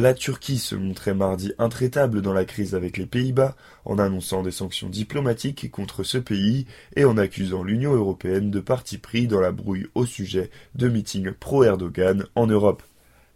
La Turquie se montrait mardi intraitable dans la crise avec les Pays-Bas, en annonçant des sanctions diplomatiques contre ce pays et en accusant l'Union européenne de parti pris dans la brouille au sujet de meetings pro-Erdogan en Europe.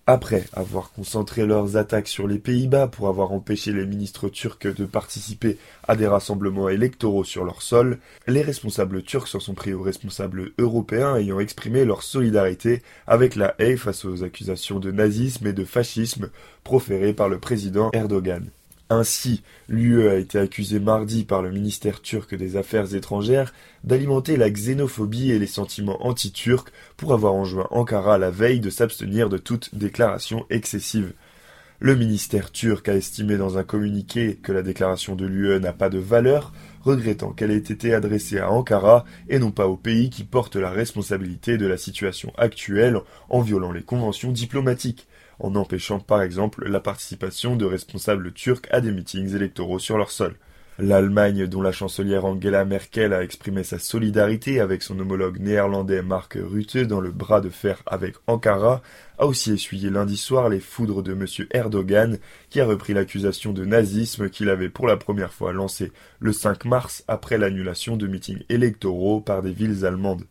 Après avoir concentré leurs attaques sur les Pays-Bas pour avoir empêché les ministres turcs de participer à des rassemblements électoraux sur leur sol, les responsables turcs s'en sont pris aux responsables européens ayant exprimé leur solidarité avec la haie face aux accusations de nazisme et de fascisme proférées par le président Erdogan. Ainsi, l'UE a été accusée mardi par le ministère turc des Affaires étrangères d'alimenter la xénophobie et les sentiments anti-turcs pour avoir enjoint Ankara la veille de s'abstenir de toute déclaration excessive. Le ministère turc a estimé dans un communiqué que la déclaration de l'UE n'a pas de valeur, regrettant qu'elle ait été adressée à Ankara et non pas au pays qui porte la responsabilité de la situation actuelle en violant les conventions diplomatiques en empêchant par exemple la participation de responsables turcs à des meetings électoraux sur leur sol. L'Allemagne, dont la chancelière Angela Merkel a exprimé sa solidarité avec son homologue néerlandais Mark Rutte dans le bras de fer avec Ankara, a aussi essuyé lundi soir les foudres de M. Erdogan, qui a repris l'accusation de nazisme qu'il avait pour la première fois lancée le 5 mars après l'annulation de meetings électoraux par des villes allemandes.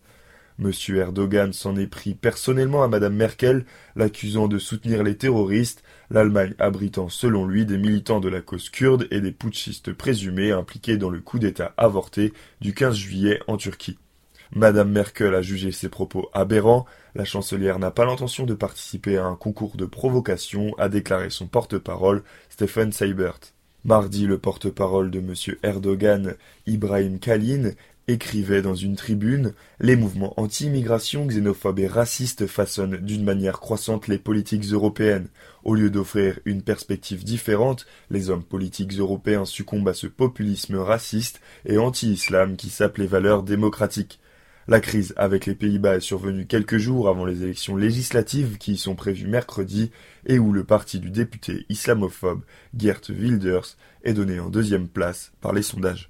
M. Erdogan s'en est pris personnellement à Mme Merkel, l'accusant de soutenir les terroristes, l'Allemagne abritant selon lui des militants de la cause kurde et des putschistes présumés impliqués dans le coup d'État avorté du 15 juillet en Turquie. Mme Merkel a jugé ces propos aberrants, la chancelière n'a pas l'intention de participer à un concours de provocation, a déclaré son porte-parole Stephen Seibert. Mardi, le porte-parole de M. Erdogan, Ibrahim Kalin, écrivait dans une tribune Les mouvements anti-immigration, xénophobes et racistes façonnent d'une manière croissante les politiques européennes. Au lieu d'offrir une perspective différente, les hommes politiques européens succombent à ce populisme raciste et anti-islam qui sape les valeurs démocratiques. La crise avec les Pays-Bas est survenue quelques jours avant les élections législatives qui y sont prévues mercredi et où le parti du député islamophobe Geert Wilders est donné en deuxième place par les sondages.